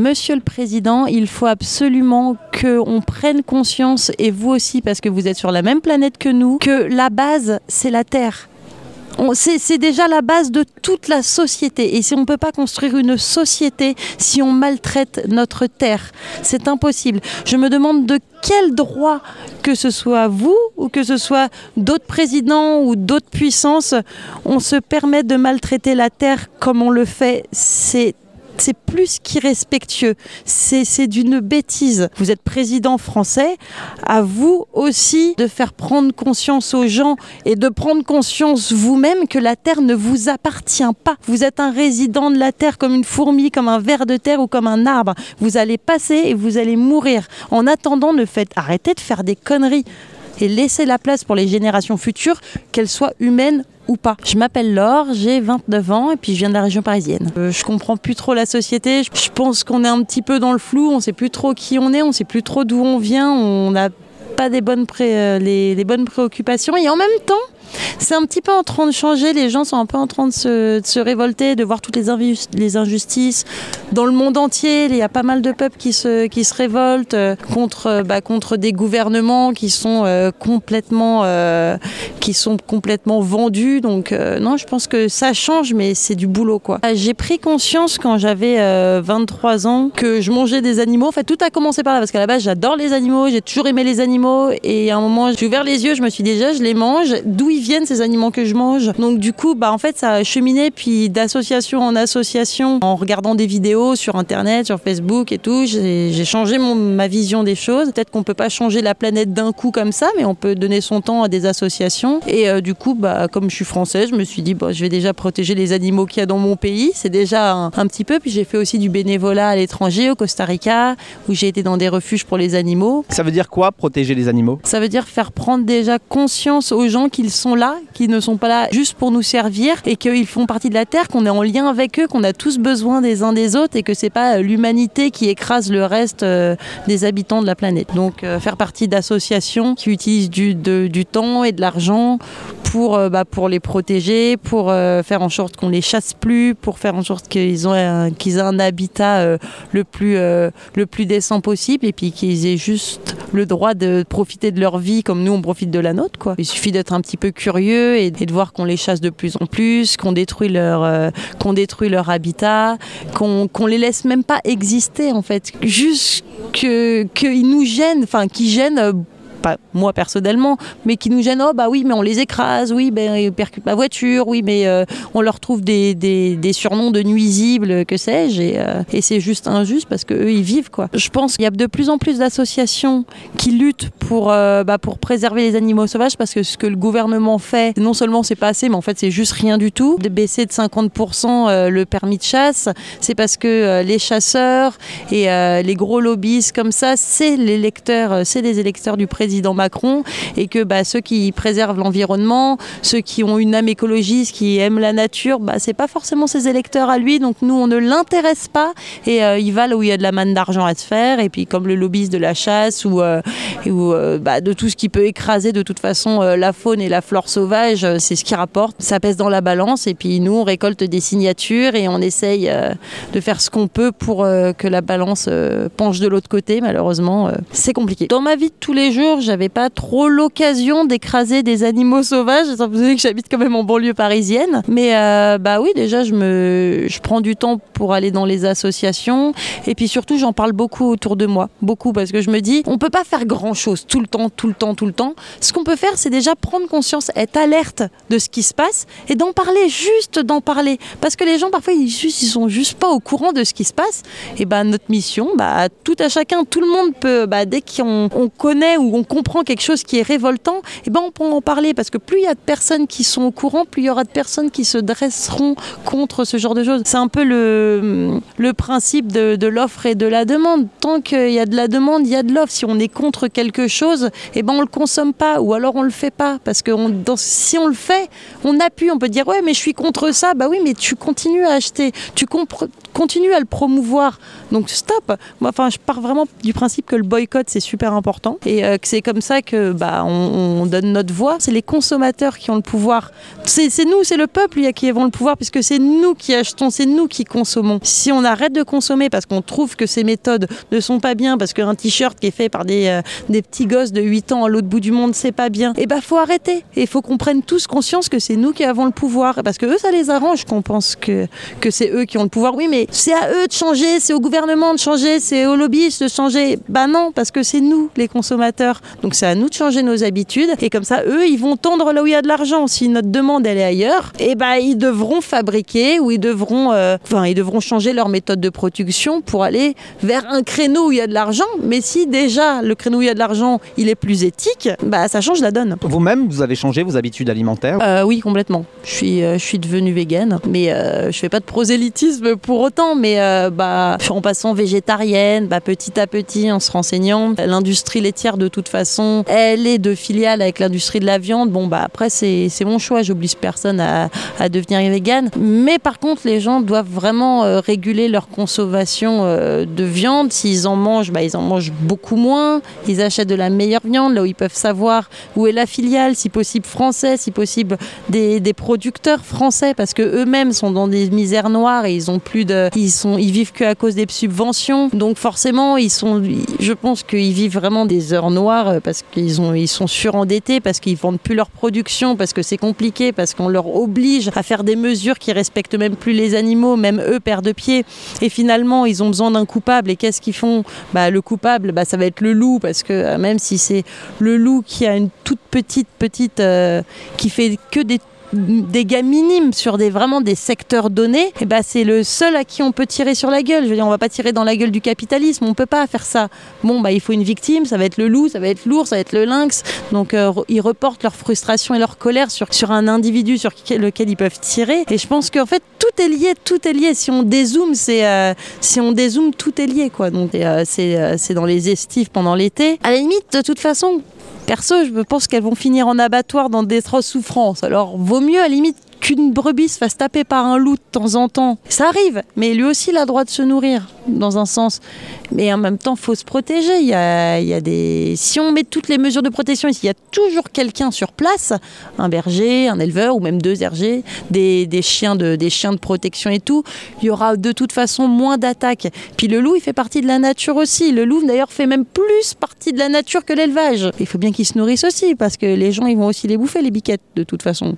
Monsieur le Président, il faut absolument qu'on prenne conscience, et vous aussi, parce que vous êtes sur la même planète que nous, que la base, c'est la Terre. C'est déjà la base de toute la société. Et si on ne peut pas construire une société si on maltraite notre terre, c'est impossible. Je me demande de quel droit, que ce soit vous ou que ce soit d'autres présidents ou d'autres puissances, on se permet de maltraiter la terre comme on le fait. C'est c'est plus qu'irrespectueux. C'est d'une bêtise. Vous êtes président français, à vous aussi de faire prendre conscience aux gens et de prendre conscience vous-même que la terre ne vous appartient pas. Vous êtes un résident de la terre comme une fourmi, comme un ver de terre ou comme un arbre. Vous allez passer et vous allez mourir. En attendant, ne faites arrêtez de faire des conneries et laissez la place pour les générations futures, qu'elles soient humaines ou pas. Je m'appelle Laure, j'ai 29 ans et puis je viens de la région parisienne. Euh, je comprends plus trop la société. Je pense qu'on est un petit peu dans le flou. On sait plus trop qui on est. On sait plus trop d'où on vient. On n'a pas euh, les, les bonnes préoccupations. Et en même temps, c'est un petit peu en train de changer. Les gens sont un peu en train de se, révolter, de voir toutes les, injustices. Dans le monde entier, il y a pas mal de peuples qui se, qui se révoltent euh, contre, euh, bah, contre des gouvernements qui sont, euh, complètement, qui sont complètement vendus. Donc, non, je pense que ça change, mais c'est du boulot. quoi. J'ai pris conscience quand j'avais 23 ans que je mangeais des animaux. En fait, tout a commencé par là, parce qu'à la base, j'adore les animaux, j'ai toujours aimé les animaux. Et à un moment, j'ai ouvert les yeux, je me suis dit déjà, je les mange. D'où viennent ces aliments que je mange. Donc du coup, bah en fait, ça a cheminé puis d'association en association, en regardant des vidéos sur internet, sur Facebook et tout, j'ai changé mon, ma vision des choses. Peut-être qu'on peut pas changer la planète d'un coup comme ça, mais on peut donner son temps à des associations. Et euh, du coup, bah comme je suis française, je me suis dit, bon, je vais déjà protéger les animaux qu'il y a dans mon pays. C'est déjà un, un, petit peu. Puis j'ai fait aussi du bénévolat à l'étranger, au Costa Rica, où j'ai été dans des refuges pour les animaux. Ça veut dire quoi, protéger les animaux? Ça veut dire faire prendre déjà conscience aux gens qu'ils sont là, qu'ils ne sont pas là juste pour nous servir et qu'ils font partie de la Terre, qu'on est en lien avec eux, qu'on a tous besoin des uns des autres et que c'est pas euh, l'humanité qui écrase le reste euh, des habitants de la planète. Donc euh, faire partie d'associations qui utilisent du, du temps et de l'argent pour, bah, pour les protéger, pour faire en sorte qu'on les chasse plus, pour faire en sorte qu'ils ont aient un habitat le plus le plus décent possible et puis qu'ils aient juste le droit de profiter de leur vie comme nous on profite de la nôtre quoi. Il suffit d'être un petit peu curieux et, de voir qu'on les chasse de plus en plus, qu'on détruit leur euh, qu'on détruit leur habitat, qu'on qu'on les laisse même pas exister en fait, juste que qu'ils nous gênent, enfin qui gênent pas moi personnellement, mais qui nous gênent. Oh bah oui, mais on les écrase, oui, ben ils percutent ma voiture, oui, mais euh, on leur trouve des, des, surnoms de nuisibles, que sais-je, et, euh, et c'est juste injuste parce qu'eux ils vivent quoi. Je pense qu'il y a de plus en plus d'associations qui luttent pour, euh, bah, pour préserver les animaux sauvages parce que ce que le gouvernement fait, non seulement c'est pas assez, mais en fait c'est juste rien du tout. De baisser de 50% le permis de chasse, c'est parce que les chasseurs et les gros lobbies comme ça, c'est les c'est les électeurs du président Macron et que bah, ceux qui préservent l'environnement, ceux qui ont une âme écologiste, qui aiment la nature, bah, c'est pas forcément ses électeurs à lui. Donc nous, on ne l'intéresse pas et euh, il va là où il y a de la manne d'argent à se faire. Et puis comme le lobbyiste de la chasse ou, euh, euh, bah, de tout ce qui peut écraser de toute façon la faune et la flore sauvage, c'est ce qui rapporte. Ça pèse dans la balance et puis nous, on récolte des signatures et on essaye de faire ce qu'on peut pour que la balance penche de l'autre côté. Malheureusement, c'est compliqué. Dans ma vie de tous les jours, j'avais pas trop l'occasion d'écraser des animaux sauvages, étant donné que j'habite quand même en banlieue parisienne. Mais euh, bah oui, déjà, je, me, je prends du temps pour aller dans les associations. Et puis surtout, j'en parle beaucoup autour de moi. Beaucoup, parce que je me dis, on peut pas faire grand chose tout le temps, tout le temps, tout le temps. Ce qu'on peut faire, c'est déjà prendre conscience, être alerte de ce qui se passe et d'en parler, juste d'en parler. Parce que les gens, parfois, ils, sont juste pas au courant de ce qui se passe. Et bah, notre mission, bah, tout à chacun, tout le monde peut, bah, dès qu'on on connaît ou on comprend quelque chose qui est révoltant, eh ben on peut en parler parce que plus il y a de personnes qui sont au courant, plus il y aura de personnes qui se dresseront contre ce genre de choses. C'est un peu le, le principe de, de l'offre et de la demande. Tant qu'il y a de la demande, il y a de l'offre. Si on est contre quelque chose, eh ben on le consomme pas ou alors on le fait pas parce que si on le fait, on appuie. On peut dire ouais mais je suis contre ça. Bah oui mais tu continues à acheter, tu continues à le promouvoir. Donc stop. Moi enfin je pars vraiment du principe que le boycott c'est super important et euh, que c'est c'est comme ça que bah, on, donne notre voix. C'est les consommateurs qui ont le pouvoir. C'est nous, c'est le peuple qui avons le pouvoir, puisque c'est nous qui achetons, c'est nous qui consommons. Si on arrête de consommer parce qu'on trouve que ces méthodes ne sont pas bien, parce qu'un t-shirt qui est fait par des, euh, des petits gosses de 8 ans à l'autre bout du monde, c'est pas bien, et eh ben faut arrêter. Et il faut qu'on prenne tous conscience que c'est nous qui avons le pouvoir. Parce que eux, ça les arrange qu'on pense que, que c'est eux qui ont le pouvoir. Oui, mais c'est à eux de changer, c'est au gouvernement de changer, c'est aux lobbyistes de changer. Bah non, parce que c'est nous, les consommateurs. Donc c'est à nous de changer nos habitudes. Et comme ça, eux, ils vont tendre là où il y a de l'argent. Si notre demande, elle est ailleurs, et eh ben ils devront fabriquer ou ils devront, euh, enfin, ils devront changer leur méthode de production pour aller vers un créneau où il y a de l'argent. Mais si déjà le créneau où il y a de l'argent, il est plus éthique, bah ça change la donne. Vous-même, vous avez changé vos habitudes alimentaires? Euh, Oui, complètement. Je suis, euh, je suis devenue végane, mais je fais pas de prosélytisme pour autant. Mais bah, en passant végétarienne, bah, petit à petit, en se renseignant, l'industrie laitière de toute façon, elle est de filiale avec l'industrie de la viande. Bon, bah après, c'est mon choix. J'oblige personne à, à, devenir végane. Mais par contre, les gens doivent vraiment réguler leur consommation de viande. S'ils en mangent, bah, ils en mangent beaucoup moins. Ils achètent de la meilleure viande là où ils peuvent savoir où est la filiale, si possible français, si possible des, producteurs français, parce que eux-mêmes sont dans des misères noires et ils ont plus de, ils sont, ils vivent que à cause des subventions. Donc forcément, ils sont, je pense qu'ils vivent vraiment des heures noires euh, parce qu'ils ont, ils sont surendettés, parce qu'ils vendent plus leur production, parce que c'est compliqué, parce qu'on leur oblige à faire des mesures qui respectent même plus les animaux, même eux perdent de pied. Et finalement, ils ont besoin d'un coupable. Et qu'est-ce qu'ils font? Bah, le coupable, bah, ça va être le loup, parce que euh, même si c'est le loup qui a une toute petite petite euh, qui fait que des dégâts minimes sur des vraiment des secteurs donnés, et eh ben c'est le seul à qui on peut tirer sur la gueule. Je veux dire, on va pas tirer dans la gueule du capitalisme, on peut pas faire ça. Bon, bah il faut une victime, ça va être le loup, ça va être l'ours, ça va être le lynx. Donc euh, ils reportent leur frustration et leur colère sur, sur un individu sur lequel ils peuvent tirer. Et je pense qu'en fait tout est lié, tout est lié. Si on dézoome, c'est euh, si on dézoome, tout est lié quoi. Donc c'est c'est dans les estives pendant l'été. À la limite, de toute façon, Perso, je pense qu'elles vont finir en abattoir dans des souffrances. Alors, vaut mieux à limite qu'une brebis se fasse taper par un loup de temps en temps. Ça arrive, mais lui aussi il a le droit de se nourrir, dans un sens. Mais en même temps, faut se protéger. Il y, a, des... Si on met toutes les mesures de protection ici, il y a toujours quelqu'un sur place, un berger, un éleveur ou même deux bergers, des, chiens de, des chiens de protection et tout, il y aura de toute façon moins d'attaques. Puis le loup, il fait partie de la nature aussi. Le loup, d'ailleurs, fait même plus partie de la nature que l'élevage. Il faut bien qu'il se nourrisse aussi, parce que les gens, ils vont aussi les bouffer, les biquettes, de toute façon.